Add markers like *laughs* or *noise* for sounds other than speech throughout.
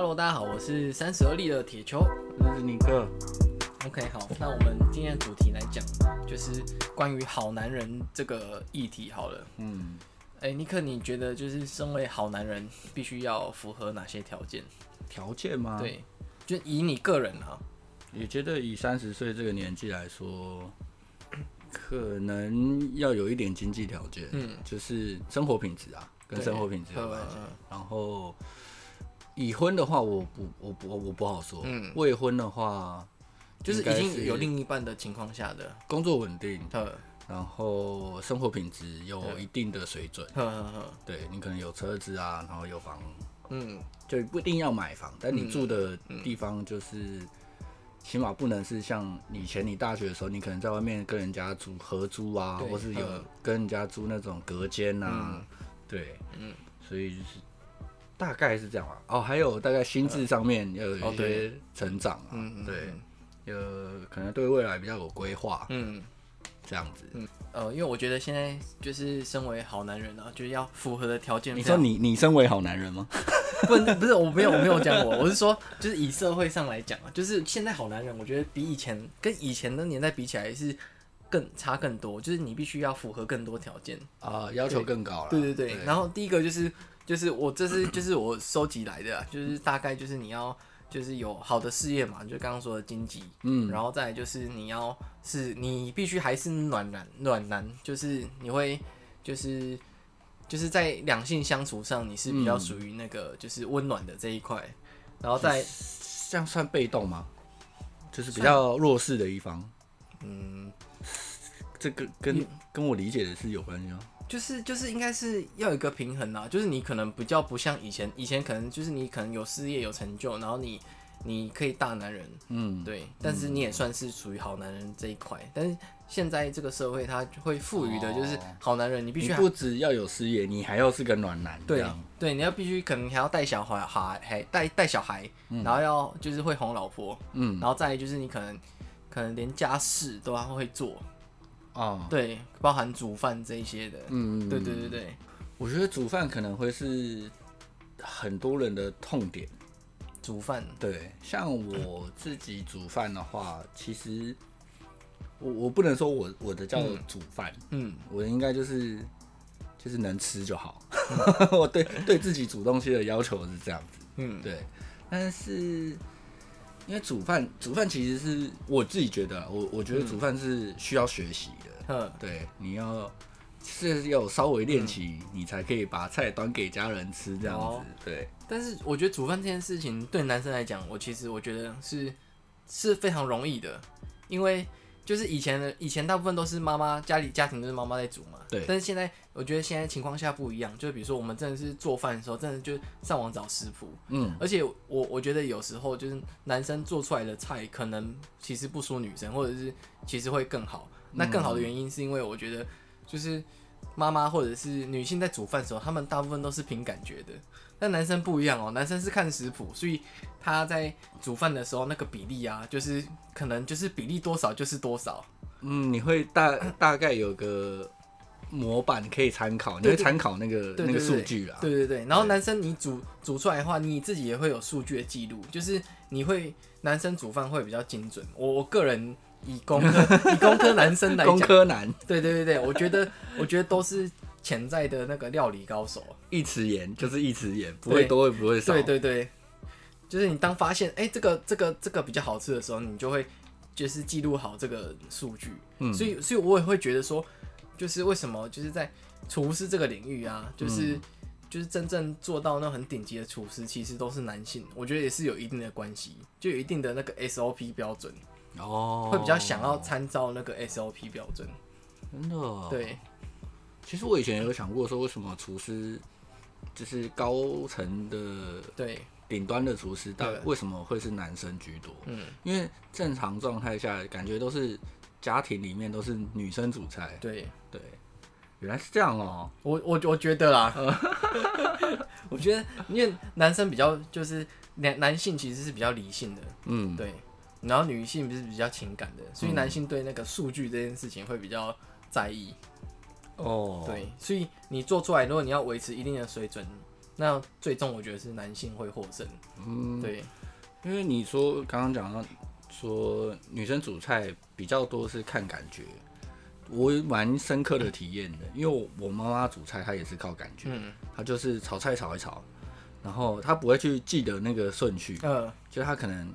Hello，大家好，我是三十而立的铁球，我是尼克。OK，好，那我们今天的主题来讲，就是关于好男人这个议题。好了，嗯，哎、欸，尼克，你觉得就是身为好男人，必须要符合哪些条件？条件吗？对，就以你个人啊，也觉得以三十岁这个年纪来说，可能要有一点经济条件，嗯，就是生活品质啊，跟生活品质有关系。然后。已婚的话，我不，我不，我不好说。嗯，未婚的话，就是已经有另一半的情况下的工作稳定，然后生活品质有一定的水准。对，你可能有车子啊，然后有房，嗯，就不一定要买房，但你住的地方就是起码不能是像以前你大学的时候，你可能在外面跟人家租合租啊，或是有跟人家租那种隔间啊，对，嗯，所以就是。大概是这样吧。哦，还有大概心智上面要有一些成长啊，嗯，对，有可能对未来比较有规划，嗯，这样子，嗯，呃，因为我觉得现在就是身为好男人啊，就是要符合的条件。你说你你身为好男人吗？*laughs* 不，不是，我没有我没有讲过，我是说，就是以社会上来讲啊，就是现在好男人，我觉得比以前跟以前的年代比起来是更差更多，就是你必须要符合更多条件啊，要求更高了。对对对，然后第一个就是。就是我这是就是我收集来的，就是大概就是你要就是有好的事业嘛，就刚刚说的经济，嗯，然后再就是你要是你必须还是暖男暖男，就是你会就是就是在两性相处上你是比较属于那个就是温暖的这一块，然后再这样算被动吗？就是比较弱势的一方，嗯，这个跟跟我理解的是有关系吗？就是就是应该是要有一个平衡啊，就是你可能比较不像以前，以前可能就是你可能有事业有成就，然后你你可以大男人，嗯，对，但是你也算是属于好男人这一块。但是现在这个社会它会赋予的就是好男人，你必须不只要有事业，你还要是个暖男，对对，你要必须可能还要带小孩，还还带带小孩，然后要就是会哄老婆，嗯，然后再就是你可能可能连家事都还会做。啊，对，包含煮饭这一些的，嗯，对对对对，我觉得煮饭可能会是很多人的痛点。煮饭，对，像我自己煮饭的话，嗯、其实我我不能说我我的叫煮饭，嗯，我应该就是就是能吃就好。嗯、*laughs* 我对对自己煮东西的要求是这样子，嗯，对，但是。因为煮饭，煮饭其实是我自己觉得，我我觉得煮饭是需要学习的。嗯，对，你要是要稍微练习，嗯、你才可以把菜端给家人吃这样子。哦、对，但是我觉得煮饭这件事情对男生来讲，我其实我觉得是是非常容易的，因为。就是以前的以前大部分都是妈妈家里家庭都是妈妈在煮嘛，对。但是现在我觉得现在情况下不一样，就比如说我们真的是做饭的时候，真的就上网找食谱，嗯。而且我我觉得有时候就是男生做出来的菜可能其实不输女生，或者是其实会更好。那更好的原因是因为我觉得就是妈妈或者是女性在煮饭的时候，他们大部分都是凭感觉的。但男生不一样哦，男生是看食谱，所以他在煮饭的时候那个比例啊，就是可能就是比例多少就是多少。嗯，你会大 *coughs* 大概有个模板可以参考，你会参考那个那个数据啊。对对对，然后男生你煮煮出来的话，你自己也会有数据的记录，就是你会男生煮饭会比较精准。我我个人以工科 *laughs* 以工科男生来讲，工科男，对对对对，我觉得我觉得都是。潜在的那个料理高手，一匙盐就是一匙盐，不会多也不会少。对对对，就是你当发现哎、欸，这个这个这个比较好吃的时候，你就会就是记录好这个数据。嗯，所以所以我也会觉得说，就是为什么就是在厨师这个领域啊，就是、嗯、就是真正做到那很顶级的厨师，其实都是男性。我觉得也是有一定的关系，就有一定的那个 SOP 标准哦，会比较想要参照那个 SOP 标准。真的、哦？对。其实我以前有想过说，为什么厨师就是高层的对顶端的厨师，但为什么会是男生居多？嗯，因为正常状态下感觉都是家庭里面都是女生煮菜。对对，原来是这样哦。我我我觉得啦，*laughs* 我觉得因为男生比较就是男男性其实是比较理性的，嗯，对，然后女性不是比较情感的，所以男性对那个数据这件事情会比较在意。哦，oh. 对，所以你做出来，如果你要维持一定的水准，那最终我觉得是男性会获胜。嗯，对，因为你说刚刚讲到说女生煮菜比较多是看感觉，我蛮深刻的体验的，因为我妈妈煮菜她也是靠感觉，嗯，她就是炒菜炒一炒，然后她不会去记得那个顺序，嗯，就她可能。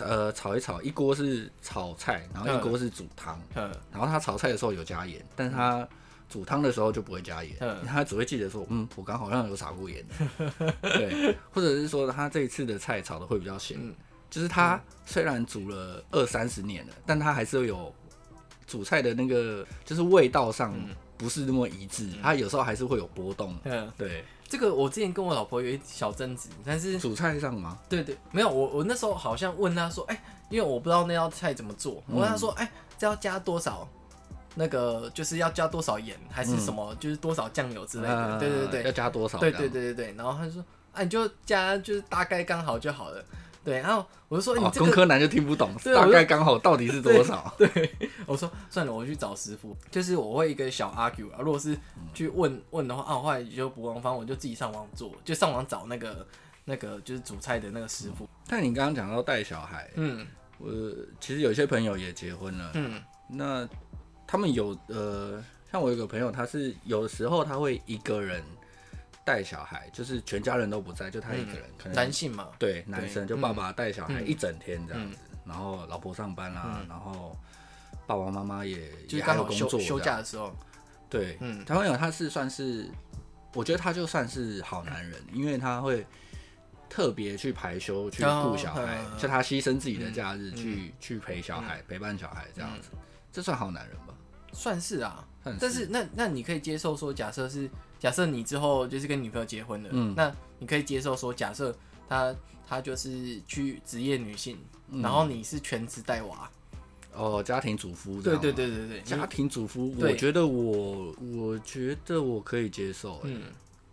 呃，炒一炒，一锅是炒菜，然后一锅是煮汤。嗯，然后他炒菜的时候有加盐，但他煮汤的时候就不会加盐。嗯，他只会记得说，嗯，我刚好像有撒过盐。*laughs* 对，或者是说他这一次的菜炒的会比较咸。嗯，就是他虽然煮了二三十年了，但他还是有煮菜的那个，就是味道上不是那么一致。他有时候还是会有波动。嗯，对。这个我之前跟我老婆有一小争执，但是煮菜上吗？对对，没有我我那时候好像问她说，哎，因为我不知道那道菜怎么做，我问她说，哎，这要加多少？那个就是要加多少盐，还是什么？就是多少酱油之类的？对对对，要加多少？对对对对对。然后她就说，啊，你就加就是大概刚好就好了。对，然后我就说，你这个工科男就听不懂，大概刚好到底是多少？*laughs* 对，我说算了，我去找师傅。就是我会一个小 argue 啊，如果是去问问的话，啊，后来就不忘方我就自己上网做，就上网找那个那个就是煮菜的那个师傅。但你刚刚讲到带小孩，嗯，我其实有些朋友也结婚了，嗯，那他们有呃，像我有个朋友，他是有的时候他会一个人。带小孩就是全家人都不在，就他一个人，嗯、可能男性嘛，对，男生就爸爸带小孩一整天这样子，嗯、然后老婆上班啦、啊，嗯、然后爸爸妈妈也就是刚好工作休假的时候，对，嗯，台湾有他是算是，我觉得他就算是好男人，因为他会特别去排休去顾小孩，哦、就他牺牲自己的假日去、嗯、去陪小孩、嗯、陪伴小孩这样子，嗯、这算好男人吧？算是啊，是，但是那那你可以接受说，假设是。假设你之后就是跟女朋友结婚了，嗯，那你可以接受说，假设她她就是去职业女性，嗯、然后你是全职带娃，哦，家庭主妇，对对对对对，家庭主妇，我觉得我我觉得我可以接受，嗯，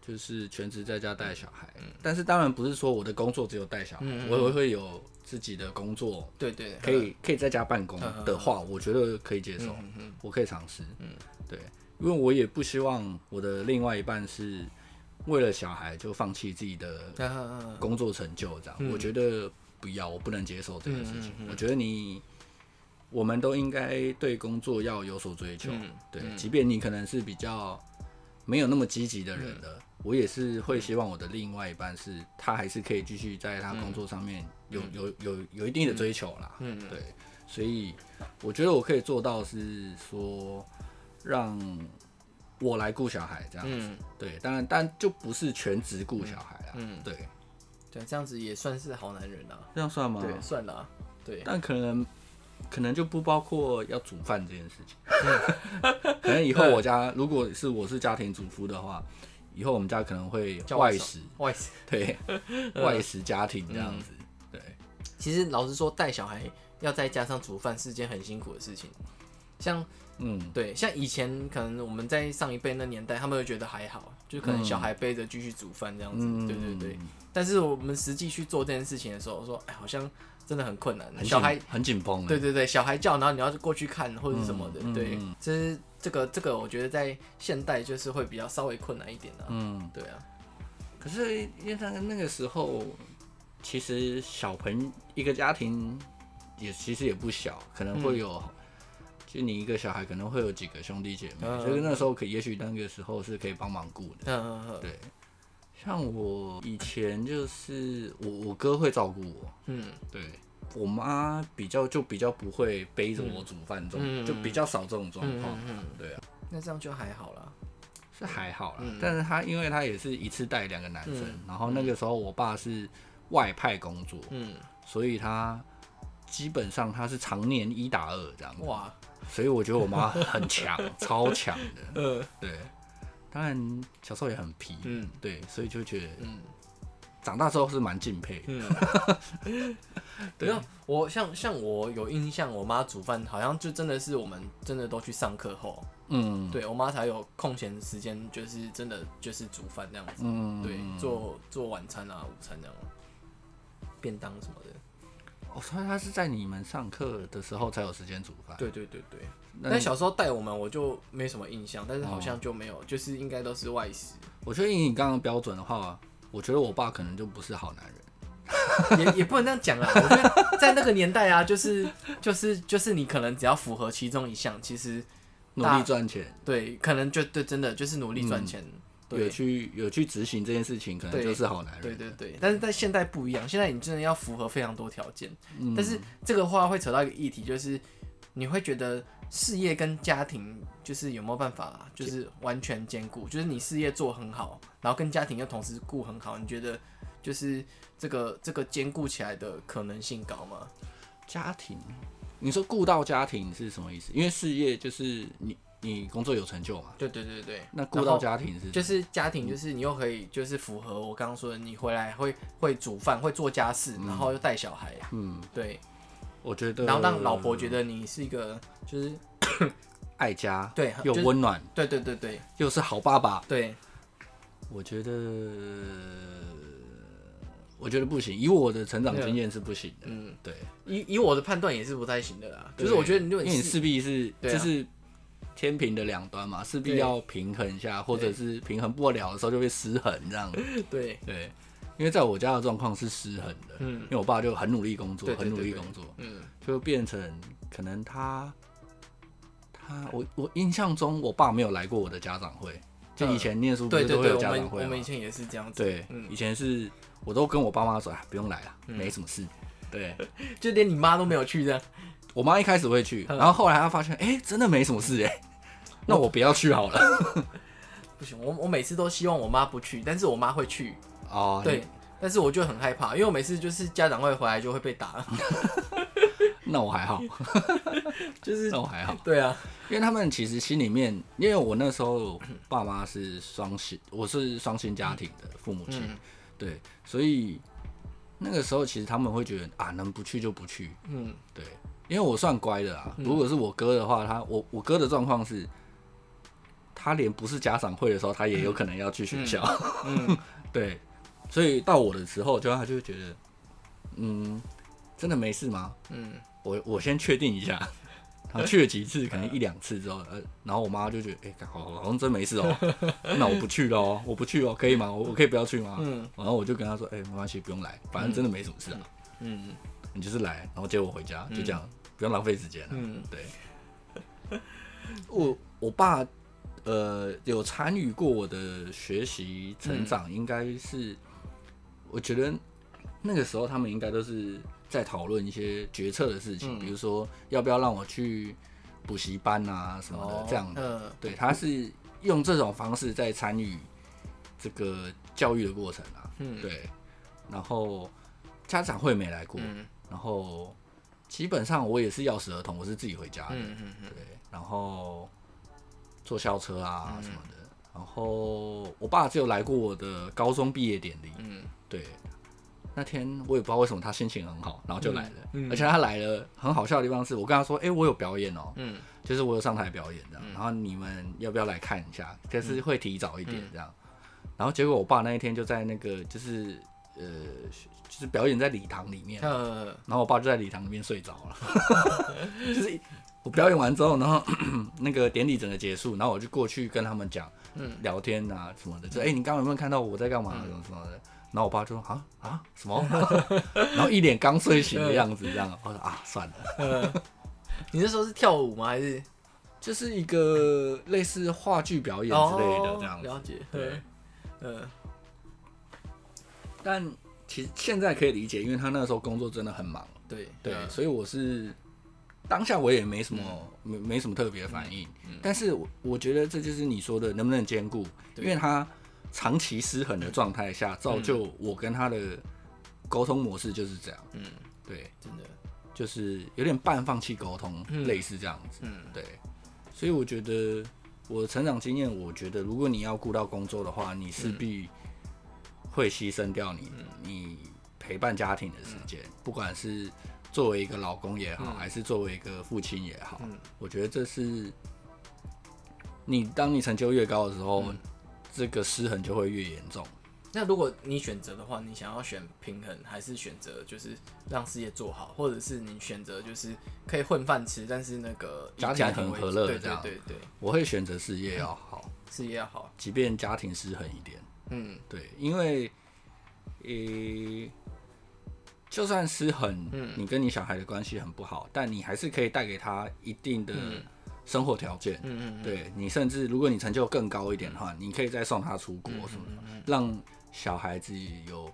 就是全职在家带小孩，嗯，但是当然不是说我的工作只有带小孩，嗯、我也会有自己的工作，对对，可以可以在家办公的话，我觉得可以接受，嗯嗯，我可以尝试，嗯，对。因为我也不希望我的另外一半是为了小孩就放弃自己的工作成就，这样、嗯、我觉得不要，我不能接受这件事情。嗯嗯嗯、我觉得你，我们都应该对工作要有所追求。嗯、对，即便你可能是比较没有那么积极的人的，嗯、我也是会希望我的另外一半是他还是可以继续在他工作上面有、嗯、有有有，有一定的追求啦。嗯，对，所以我觉得我可以做到是说。让我来顾小孩这样子，嗯、对，当然，但就不是全职顾小孩啊，嗯，对，对，这样子也算是好男人啊，这样算吗？对，算了，对，但可能可能就不包括要煮饭这件事情，嗯、*laughs* 可能以后我家如果是我是家庭主妇的话，以后我们家可能会外食，外食，对，外食家庭这样子，嗯、对，其实老实说，带小孩要再加上煮饭是件很辛苦的事情，像。嗯，对，像以前可能我们在上一辈那年代，他们会觉得还好，就可能小孩背着继续煮饭这样子，嗯、对对对。但是我们实际去做这件事情的时候，说，哎，好像真的很困难，很紧小孩很紧绷。对对对，小孩叫，然后你要过去看或者是什么的，嗯、对，其实这个这个，我觉得在现代就是会比较稍微困难一点的、啊。嗯，对啊。可是因为他那个时候，其实小朋一个家庭也其实也不小，可能会有、嗯。就你一个小孩可能会有几个兄弟姐妹，所以那时候可以，也许那个时候是可以帮忙顾的。嗯嗯嗯。对，像我以前就是我我哥会照顾我，嗯，对我妈比较就比较不会背着我煮饭这种，就比较少这种状况。嗯，对啊。那这样就还好啦，是还好啦。但是他因为他也是一次带两个男生，然后那个时候我爸是外派工作，嗯，所以他基本上他是常年一打二这样。哇。所以我觉得我妈 *laughs* 很强，超强的。*laughs* 嗯，对。当然小时候也很皮。嗯，对。所以就觉得，嗯，长大之后是蛮敬佩。嗯。*laughs* 对。我像像我有印象，我妈煮饭好像就真的是我们真的都去上课后，嗯，对我妈才有空闲时间，就是真的就是煮饭这样子。嗯。对，做做晚餐啊，午餐这样，便当什么的。哦，所以他是在你们上课的时候才有时间煮饭。对对对对。但小时候带我们，我就没什么印象，但是好像就没有，哦、就是应该都是外食。我觉得以你刚刚标准的话，我觉得我爸可能就不是好男人，*laughs* 也也不能这样讲啊。我觉得 *laughs* 在那个年代啊，就是就是就是你可能只要符合其中一项，其实努力赚钱，对，可能就对，真的就是努力赚钱。嗯有去有去执行这件事情，可能就是好男人。对对对，但是在现在不一样，现在你真的要符合非常多条件。嗯、但是这个话会扯到一个议题，就是你会觉得事业跟家庭就是有没有办法，就是完全兼顾？就是你事业做很好，然后跟家庭又同时顾很好，你觉得就是这个这个兼顾起来的可能性高吗？家庭，你说顾到家庭是什么意思？因为事业就是你。你工作有成就嘛？对对对对。那顾到家庭是？就是家庭，就是你又可以就是符合我刚刚说的，你回来会会煮饭，会做家事，然后又带小孩。嗯，对。我觉得。然后让老婆觉得你是一个就是 *coughs* 爱家，对，又温暖，对对对对，又是好爸爸。对。我觉得，我觉得不行。以我的成长经验是不行的。嗯，对。以以我的判断也是不太行的啦。就是我觉得，因为你势必是就是。天平的两端嘛，势必要平衡一下，或者是平衡不了的时候就会失衡这样。*laughs* 对。对，因为在我家的状况是失衡的，嗯，因为我爸就很努力工作，很努力工作，嗯，就变成可能他他我我印象中我爸没有来过我的家长会，就以前念书不是都会有家长会吗？我们以前也是这样子，对，以前是我都跟我爸妈说，不用来了，没什么事，对，*laughs* 就连你妈都没有去这样。我妈一开始会去，然后后来她发现，哎、欸，真的没什么事哎，那我不要去好了。*laughs* 不行，我我每次都希望我妈不去，但是我妈会去。哦，对，但是我就很害怕，因为我每次就是家长会回来就会被打。*laughs* *laughs* 那我还好，就是那我还好。对啊，因为他们其实心里面，因为我那时候爸妈是双薪，我是双薪家庭的父母亲，嗯、对，所以那个时候其实他们会觉得啊，能不去就不去。嗯，对。因为我算乖的啊，如果是我哥的话，他我我哥的状况是，他连不是家长会的时候，他也有可能要去学校。嗯，*laughs* 嗯对，所以到我的时候，就他就会觉得，嗯，真的没事吗？嗯，我我先确定一下，然后 *laughs* 去了几次，可能一两次之后，呃，然后我妈就觉得，哎、欸，好好像真没事哦，*laughs* 那我不去了哦，我不去哦，可以吗？我我可以不要去吗？嗯，然后我就跟他说，哎、欸，没关系，不用来，反正真的没什么事啊。嗯。嗯你就是来，然后接我回家，就这样，嗯、不用浪费时间了。嗯，对。我我爸，呃，有参与过我的学习成长，应该是，嗯、我觉得那个时候他们应该都是在讨论一些决策的事情，嗯、比如说要不要让我去补习班啊什么的，哦、这样的。嗯、对，他是用这种方式在参与这个教育的过程啊。嗯，对。然后家长会没来过。嗯然后基本上我也是钥匙儿童，我是自己回家的，嗯嗯嗯、对。然后坐校车啊什么的。嗯、然后我爸只有来过我的高中毕业典礼，嗯，对。那天我也不知道为什么他心情很好，然后就来了。嗯嗯、而且他来了很好笑的地方是我跟他说：“哎，我有表演哦，嗯，就是我有上台表演这样。嗯、然后你们要不要来看一下？就是会提早一点这样。然后结果我爸那一天就在那个就是。”呃，就是表演在礼堂里面，然后我爸就在礼堂里面睡着了。*laughs* 就是我表演完之后，然后 *coughs* 那个典礼整个结束，然后我就过去跟他们讲，聊天啊什么的，就哎，你刚刚有没有看到我在干嘛？什么什么的。然后我爸就说啊啊什么？*laughs* 然后一脸刚睡醒的样子，这样。我说啊，算了。你那时候是跳舞吗？还是就是一个类似话剧表演之类的这样子？了解。对，嗯。但其实现在可以理解，因为他那个时候工作真的很忙。对对，所以我是当下我也没什么没没什么特别的反应。但是我我觉得这就是你说的能不能兼顾，因为他长期失衡的状态下，造就我跟他的沟通模式就是这样。嗯，对，真的就是有点半放弃沟通，类似这样子。嗯，对。所以我觉得我的成长经验，我觉得如果你要顾到工作的话，你势必。会牺牲掉你你陪伴家庭的时间，不管是作为一个老公也好，还是作为一个父亲也好，我觉得这是你当你成就越高的时候，这个失衡就会越严重。那如果你选择的话，你想要选平衡，还是选择就是让事业做好，或者是你选择就是可以混饭吃，但是那个家庭很和乐，对对对对，我会选择事业要好，事业要好，即便家庭失衡一点，嗯，对，因为，呃、欸，就算是很，嗯，你跟你小孩的关系很不好，但你还是可以带给他一定的生活条件，嗯嗯，对你，甚至如果你成就更高一点的话，你可以再送他出国什么的，让。小孩子有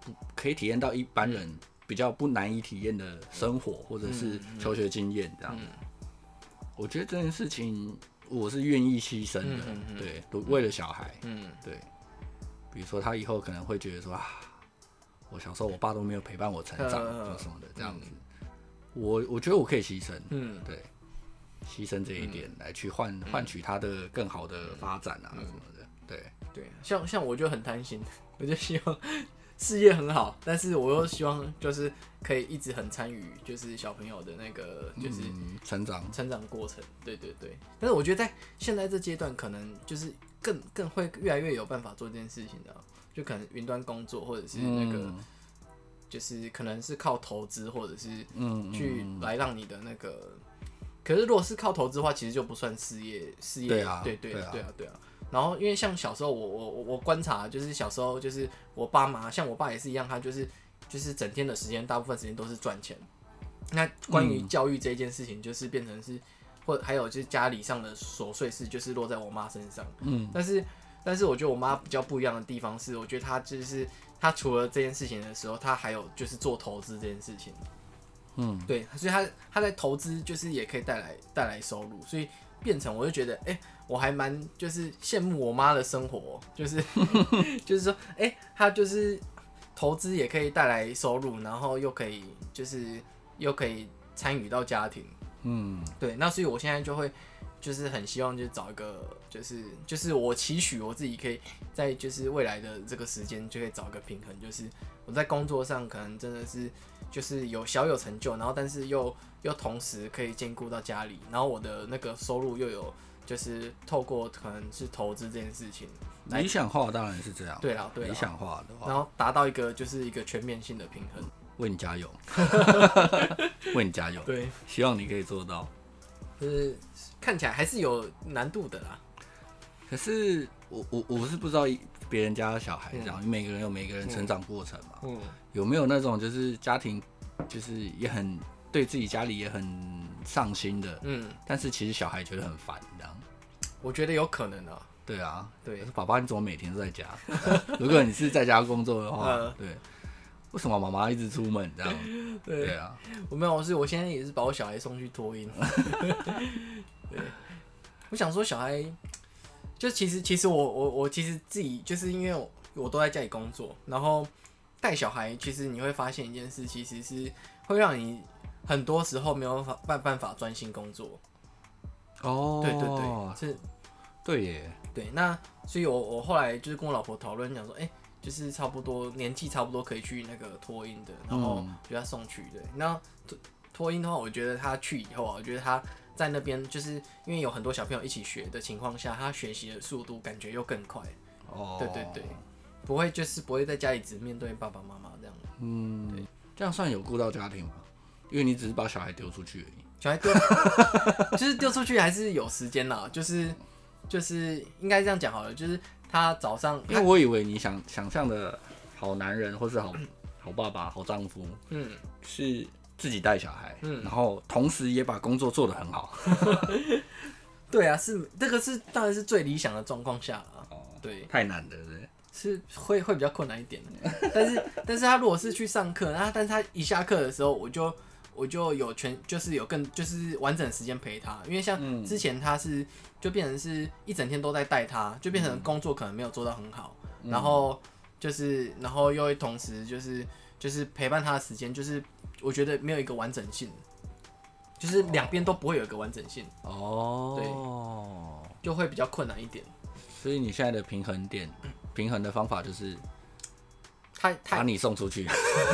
不可以体验到一般人比较不难以体验的生活，或者是求学经验这样子。我觉得这件事情我是愿意牺牲的，对，都为了小孩。嗯，对。比如说他以后可能会觉得说啊，我小时候我爸都没有陪伴我成长，就什么的这样子。我我觉得我可以牺牲，嗯，对，牺牲这一点来去换换取他的更好的发展啊什么的，对。对，像像我就很贪心，*laughs* 我就希望事业很好，但是我又希望就是可以一直很参与，就是小朋友的那个就是成长成长过程。对对对，但是我觉得在现在这阶段，可能就是更更会越来越有办法做这件事情的，就可能云端工作，或者是那个就是可能是靠投资，或者是嗯去来让你的那个。可是如果是靠投资的话，其实就不算事业，事业对啊，对对对啊，对啊。然后，因为像小时候我，我我我观察，就是小时候，就是我爸妈，像我爸也是一样，他就是就是整天的时间，大部分时间都是赚钱。那关于教育这件事情，就是变成是，嗯、或还有就是家里上的琐碎事，就是落在我妈身上。嗯，但是但是我觉得我妈比较不一样的地方是，我觉得她就是她除了这件事情的时候，她还有就是做投资这件事情。嗯，对，所以她她在投资就是也可以带来带来收入，所以变成我就觉得，哎、欸。我还蛮就是羡慕我妈的生活，就是 *laughs* 就是说，哎、欸，她就是投资也可以带来收入，然后又可以就是又可以参与到家庭，嗯，对，那所以我现在就会就是很希望就找一个就是就是我期许我自己可以在就是未来的这个时间就可以找一个平衡，就是我在工作上可能真的是就是有小有成就，然后但是又又同时可以兼顾到家里，然后我的那个收入又有。就是透过可能是投资这件事情，理想化当然是这样。对啊，对，理想化的话，然后达到一个就是一个全面性的平衡。为你加油，*laughs* 为你加油。对，希望你可以做到。就是看起来还是有难度的啦。可是我我我是不知道别人家的小孩这样，嗯、每个人有每个人成长过程嘛。嗯。有没有那种就是家庭就是也很对自己家里也很上心的？嗯。但是其实小孩觉得很烦这样。我觉得有可能啊。对啊，对，爸爸，你怎么每天都在家？*laughs* 如果你是在家工作的话，对，为什么妈妈一直出门这样？*laughs* 对啊，我没有，我是我现在也是把我小孩送去托婴。*laughs* 对，我想说小孩，就其实其实我我我其实自己就是因为我，我都在家里工作，然后带小孩，其实你会发现一件事，其实是会让你很多时候没有办法办办法专心工作。哦，对对对，是，对耶，对，那所以我我后来就是跟我老婆讨论，讲说，哎、欸，就是差不多年纪差不多可以去那个托婴的，然后就要送去，对，那托托婴的话，我觉得他去以后啊，我觉得他在那边就是因为有很多小朋友一起学的情况下，他学习的速度感觉又更快，哦，对对对，不会就是不会在家里只面对爸爸妈妈这样，嗯，对，这样算有顾到家庭吗？因为你只是把小孩丢出去而已。小孩丢，*laughs* 就是丢出去还是有时间啦，就是就是应该这样讲好了，就是他早上，因为我以为你想想象的好男人或是好 *clears throat* 好爸爸、好丈夫，嗯，是自己带小孩，嗯，然后同时也把工作做得很好。*laughs* 对啊，是这个是当然是最理想的状况下啊。哦，对，太难了，对，是会会比较困难一点。但是 *laughs* 但是他如果是去上课，然后但是他一下课的时候，我就。我就有全，就是有更就是完整的时间陪他，因为像之前他是就变成是一整天都在带他，就变成工作可能没有做到很好，嗯、然后就是然后又会同时就是就是陪伴他的时间，就是我觉得没有一个完整性，就是两边都不会有一个完整性。哦，对，就会比较困难一点。所以你现在的平衡点，平衡的方法就是。他把你送出去，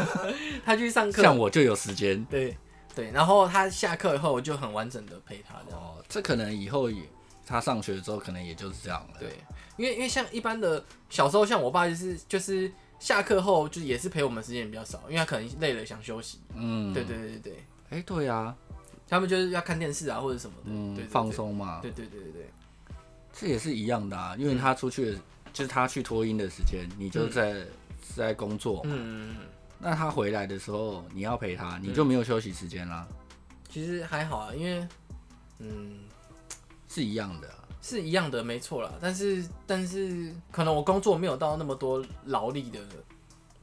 *laughs* 他去上课，像我就有时间。对对，然后他下课以后，我就很完整的陪他。哦，这可能以后也他上学之后可能也就是这样了。对，因为因为像一般的小时候，像我爸就是就是下课后就也是陪我们时间比较少，因为他可能累了想休息。嗯，对对对对对。哎、欸，对啊，他们就是要看电视啊或者什么的，嗯，对放松嘛。对对对对对，这也是一样的啊，因为他出去、嗯、就是他去托音的时间，你就在、嗯、在工作。嗯。那他回来的时候，你要陪他，你就没有休息时间啦。其实还好啊，因为嗯。是一样的，是一样的，没错啦。但是，但是可能我工作没有到那么多劳力的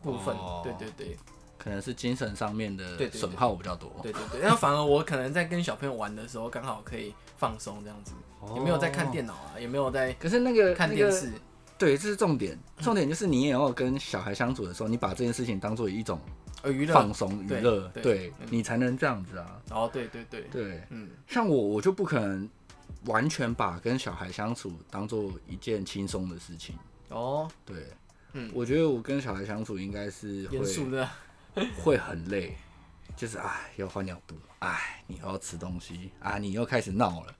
部分，哦、对对对，可能是精神上面的损耗比较多。对对对，然后反而我可能在跟小朋友玩的时候，刚好可以放松这样子，哦、也没有在看电脑啊，也没有在。可是那个看电视，那个、对，这是重点。重点就是你也要跟小孩相处的时候，你把这件事情当做一种娱乐、放松、娱乐，对你才能这样子啊。哦，对对对对，嗯，像我，我就不可能。完全把跟小孩相处当做一件轻松的事情哦，对，嗯，我觉得我跟小孩相处应该是会严肃的，会很累，就是哎，要换尿布，哎，你要吃东西啊，你又开始闹了，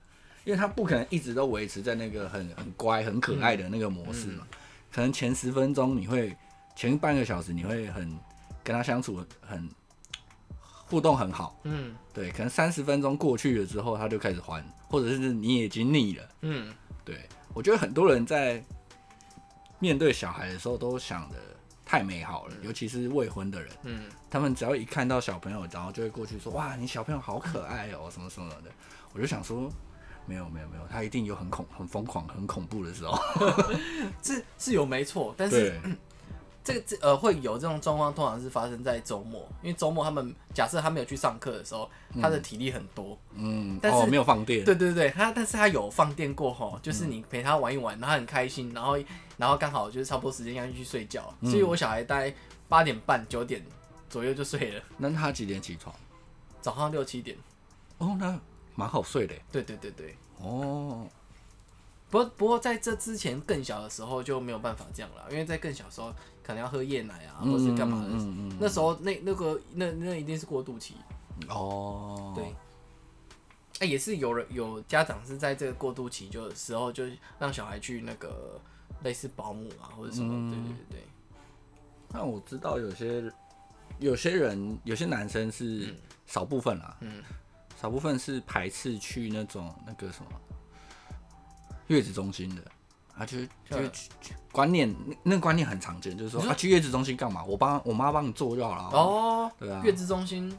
因为他不可能一直都维持在那个很很乖很可爱的那个模式嘛，可能前十分钟你会，前半个小时你会很跟他相处很。互动很好，嗯，对，可能三十分钟过去了之后，他就开始还，或者是你已经腻了，嗯，对，我觉得很多人在面对小孩的时候都想的太美好了，嗯、尤其是未婚的人，嗯，他们只要一看到小朋友，然后就会过去说，哇，你小朋友好可爱哦，什么什么的，我就想说，没有没有没有，他一定有很恐很疯狂很恐怖的时候，*laughs* 是是有没错，但是。*clears throat* 这个这呃会有这种状况，通常是发生在周末，因为周末他们假设他没有去上课的时候，他的体力很多，嗯，但是、哦、没有放电，对对对，他但是他有放电过后，就是你陪他玩一玩，然后他很开心，然后然后刚好就是差不多时间要去睡觉，嗯、所以我小孩大概八点半九点左右就睡了。那他几点起床？早上六七点。哦，那蛮好睡的。对对对对。哦。不过不过在这之前更小的时候就没有办法这样了，因为在更小的时候可能要喝夜奶啊，或是干嘛的，嗯嗯嗯、那时候那那个那那一定是过渡期哦。对，哎、欸，也是有人有家长是在这个过渡期就时候就让小孩去那个类似保姆啊或者什么，嗯、对对对对。那我知道有些有些人有些男生是少部分啦，嗯，少部分是排斥去那种那个什么。月子中心的，啊就是就观念，那个观念很常见，就是说啊去月子中心干嘛？我帮我妈帮你做就好了。哦，对啊，月子中心，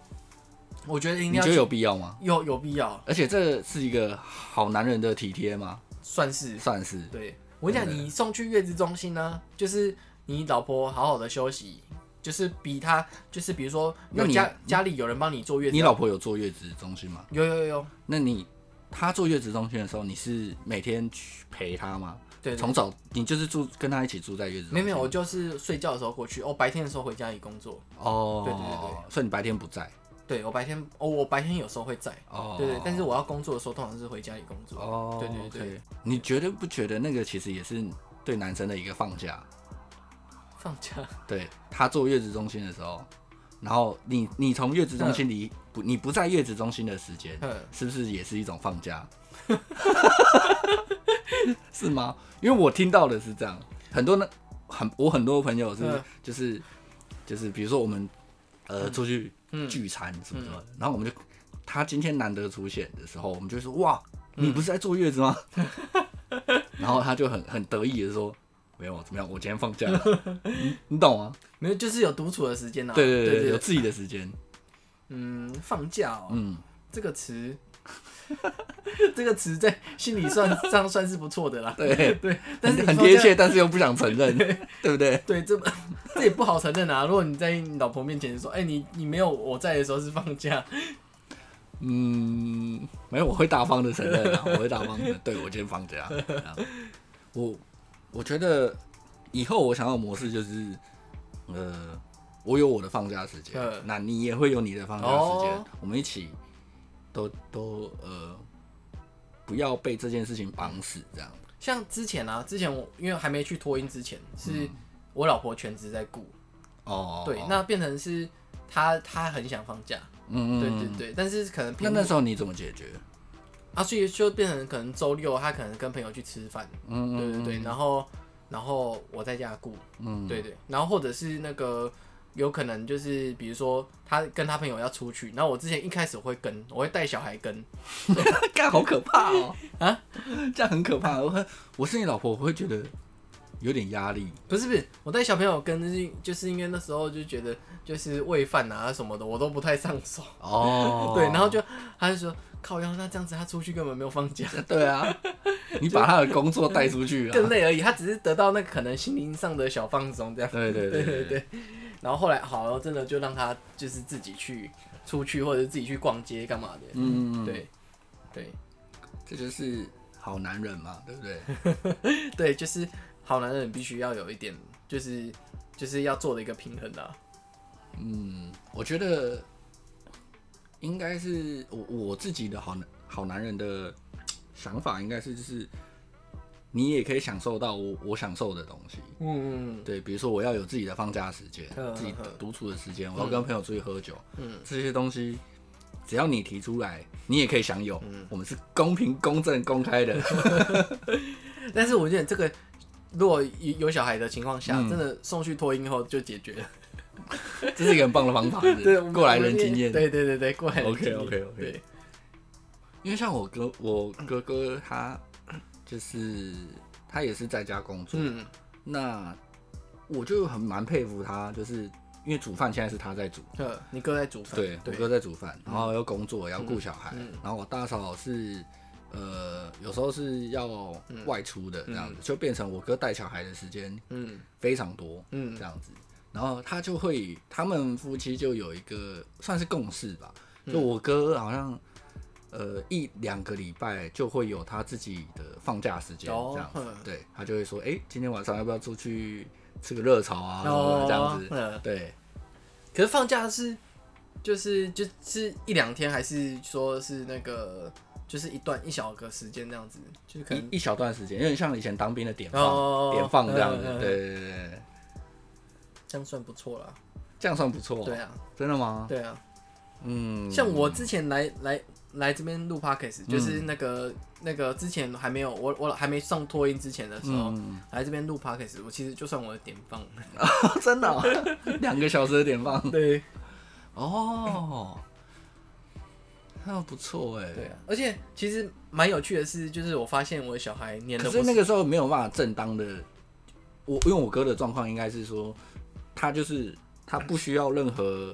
我觉得应该你觉得有必要吗？有有必要，而且这是一个好男人的体贴吗？算是算是。对，我跟你讲，你送去月子中心呢，就是你老婆好好的休息，就是比他就是比如说，有家家里有人帮你坐月子，你老婆有坐月子中心吗？有有有有，那你。她坐月子中心的时候，你是每天去陪她吗？对，从早你就是住跟他一起住在月子中心。没有没有，我就是睡觉的时候过去，哦，白天的时候回家里工作。哦，对对对对，所以你白天不在？对，我白天哦，我白天有时候会在。哦，对对，但是我要工作的时候，通常是回家里工作。哦，对对对。你觉得不觉得那个其实也是对男生的一个放假？放假？*laughs* 对，他坐月子中心的时候。然后你你从月子中心离不你不在月子中心的时间，是不是也是一种放假？*laughs* 是吗？因为我听到的是这样，很多呢很我很多朋友是就是就是比如说我们呃出去聚餐什么什么，然后我们就他今天难得出现的时候，我们就说哇，你不是在坐月子吗？*laughs* 然后他就很很得意的说。没有怎么样，我今天放假了，*laughs* 你你懂吗？没有，就是有独处的时间啊。对对对，有自己的时间。嗯，放假哦。嗯，这个词，*laughs* 这个词在心里算上算是不错的啦。对对，但是很贴切，但是又不想承认，对，对不对？对，这这也不好承认啊。如果你在你老婆面前说，哎、欸，你你没有我在的时候是放假。嗯，没有，我会大方的承认啊，我会大方的，对，我今天放假。我。我觉得以后我想要的模式就是，呃，我有我的放假时间，呵那你也会有你的放假时间，哦、我们一起都都呃，不要被这件事情绑死，这样。像之前啊，之前我因为还没去托音之前，是我老婆全职在顾，哦，对，那变成是她她很想放假，嗯，对对对，但是可能那那时候你怎么解决？啊，所以就变成可能周六他可能跟朋友去吃饭，嗯，对对对，然后然后我在家顾，嗯，对对，然后或者是那个有可能就是比如说他跟他朋友要出去，然后我之前一开始会跟，我会带小孩跟，*laughs* 干好可怕哦，*laughs* 啊，这样很可怕，我我是你老婆，我会觉得。有点压力，不是不是，我带小朋友跟是就是因为那时候就觉得就是喂饭啊什么的，我都不太上手哦。*laughs* 对，然后就他就说靠腰，那这样子他出去根本没有放假。*laughs* 对啊，你把他的工作带出去啊 *laughs* 更累而已，他只是得到那个可能心灵上的小放松这样。对对对对对。然后后来好了，真的就让他就是自己去出去或者自己去逛街干嘛的。嗯，对对，这就是好男人嘛，对不对？对，就是。好男人必须要有一点，就是就是要做的一个平衡的啊。嗯，我觉得应该是我我自己的好男好男人的想法，应该是就是你也可以享受到我我享受的东西。嗯嗯，对，比如说我要有自己的放假时间，自己的独处的时间，我要跟朋友出去喝酒，嗯，这些东西只要你提出来，你也可以享有。嗯，我们是公平、公正、公开的。*laughs* 但是我觉得这个。如果有有小孩的情况下，嗯、真的送去托婴后就解决了，*laughs* 这是一个很棒的方法。对，过来人经验。对对对对，过来人。OK OK OK。对，因为像我哥，我哥哥他就是他也是在家工作。嗯。那我就很蛮佩服他，就是因为煮饭现在是他在煮。你哥在煮饭。对，我哥在煮饭，然后要工作，要顾小孩，嗯、然后我大嫂是。呃，有时候是要外出的这样子，嗯、就变成我哥带小孩的时间，嗯，非常多，嗯，这样子，然后他就会，他们夫妻就有一个算是共识吧，就我哥好像，呃，一两个礼拜就会有他自己的放假时间，这样子，哦、对，他就会说，哎、欸，今天晚上要不要出去吃个热炒啊，这样子，哦、对。可是放假是，就是就是一两天，还是说是那个？就是一段一小个时间这样子，就是可能一,一小段时间，有点像以前当兵的点放、哦、点放这样子，对对对对，这样算不错了。这样算不错。对啊，真的吗？对啊，嗯，像我之前来来来这边录 Podcast，就是那个、嗯、那个之前还没有我我还没上托音之前的时候，嗯、来这边录 Podcast，我其实就算我的点放，*laughs* 哦、真的、哦，两个小时的点放，对，哦。那不错哎，对啊，而且其实蛮有趣的是，就是我发现我的小孩可是那个时候没有办法正当的，我因为我哥的状况应该是说，他就是他不需要任何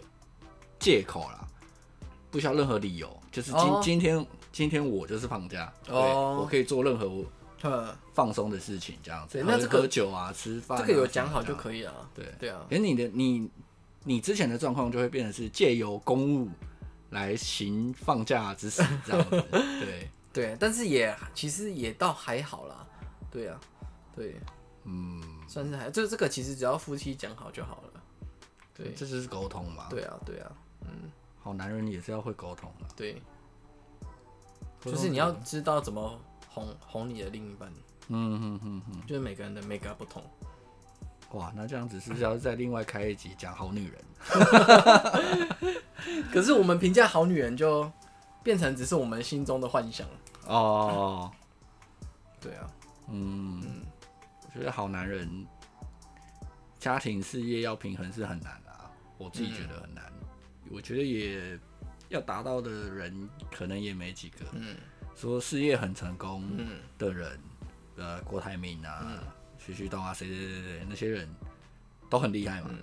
借口啦，不需要任何理由，就是今、哦、今天今天我就是放假，哦，我可以做任何我放松的事情，这样子，那喝酒啊，吃饭、啊，这个有讲好就可以了，对。对啊，而你的你你之前的状况就会变成是借由公务。来行放假之实，这样子，对。*laughs* 对，但是也其实也倒还好啦，对啊，对，嗯，算是还，这这个其实只要夫妻讲好就好了，对，这就是沟通嘛，对啊，对啊，嗯，好男人也是要会沟通的，对，就是你要知道怎么哄哄你的另一半，嗯嗯嗯嗯，就是每个人的每个不同。哇，那这样子是不是要再另外开一集讲好女人？*laughs* 可是我们评价好女人就变成只是我们心中的幻想哦。*laughs* 对啊，嗯，我觉得好男人家庭事业要平衡是很难啊，我自己觉得很难。嗯、我觉得也要达到的人可能也没几个。嗯，说事业很成功的人，嗯、呃，郭台铭啊。嗯徐旭东啊，谁谁谁谁那些人都很厉害嘛，嗯、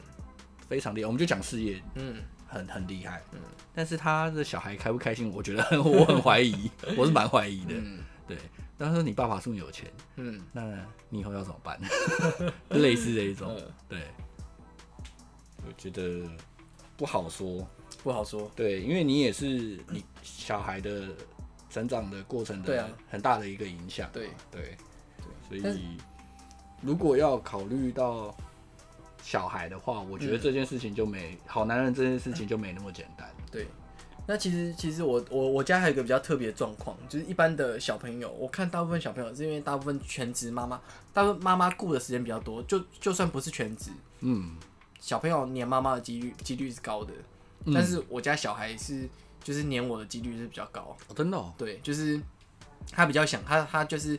非常厉害。我们就讲事业，嗯，很很厉害，嗯。但是他的小孩开不开心，我觉得 *laughs* 我很怀疑，我是蛮怀疑的，嗯、对。但是说你爸爸这么有钱，嗯，那你以后要怎么办？*laughs* 类似这一种，嗯、对。我觉得不好说，不好说，对，因为你也是你小孩的成长的过程的很大的一个影响，对对对，所以。如果要考虑到小孩的话，我觉得这件事情就没、嗯、好男人这件事情就没那么简单。对，那其实其实我我我家还有一个比较特别的状况，就是一般的小朋友，我看大部分小朋友是因为大部分全职妈妈，大部分妈妈顾的时间比较多，就就算不是全职，嗯，小朋友黏妈妈的几率几率是高的，但是我家小孩是就是黏我的几率是比较高，哦、真的、哦，对，就是他比较想他他就是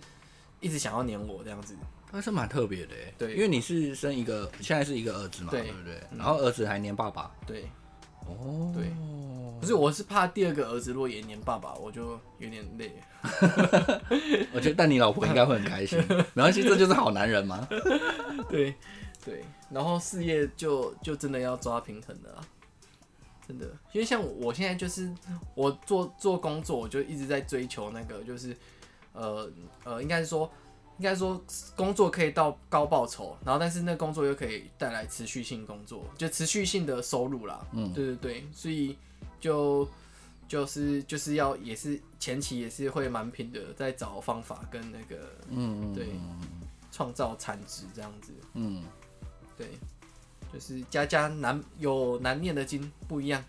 一直想要黏我这样子，那是蛮特别的哎。对，因为你是生一个，现在是一个儿子嘛，对不对？然后儿子还黏爸爸。对。哦。对。不是，我是怕第二个儿子如果也黏爸爸，我就有点累。*laughs* 我觉得，但你老婆应该会很开心。*laughs* 没关系，这就是好男人嘛。对。对，然后事业就就真的要抓平衡的啦。真的，因为像我现在就是我做做工作，我就一直在追求那个，就是呃呃，应该是说，应该说工作可以到高报酬，然后但是那工作又可以带来持续性工作，就持续性的收入啦。嗯，对对对，所以就就是就是要也是前期也是会蛮拼的，在找方法跟那个嗯对创造产值这样子。嗯，对。就是家家难有难念的经，不一样。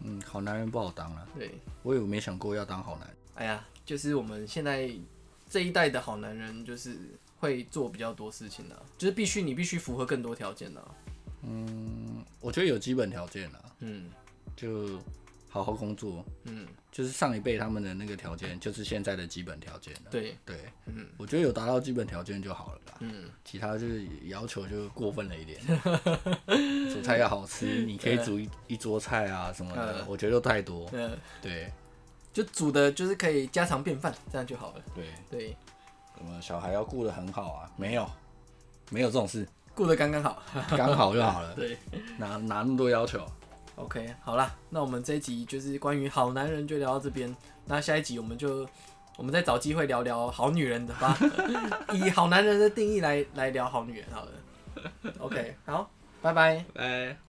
嗯，好男人不好当啊。对，我也没想过要当好男人。哎呀，就是我们现在这一代的好男人，就是会做比较多事情的，就是必须你必须符合更多条件的。嗯，我觉得有基本条件了。嗯，就。好好工作，嗯，就是上一辈他们的那个条件，就是现在的基本条件了。对对，嗯，我觉得有达到基本条件就好了吧。嗯，其他就是要求就过分了一点。*laughs* 煮菜要好吃，你可以煮一一桌菜啊什么的，我觉得都太多。嗯，对，就煮的就是可以家常便饭，这样就好了。对对，什么小孩要顾得很好啊？没有，没有这种事，顾得刚刚好，*laughs* 刚好就好了。对，哪哪那么多要求？OK，好啦，那我们这一集就是关于好男人就聊到这边，那下一集我们就我们再找机会聊聊好女人的吧，*laughs* 以好男人的定义来来聊好女人好了。OK，好，拜拜，拜。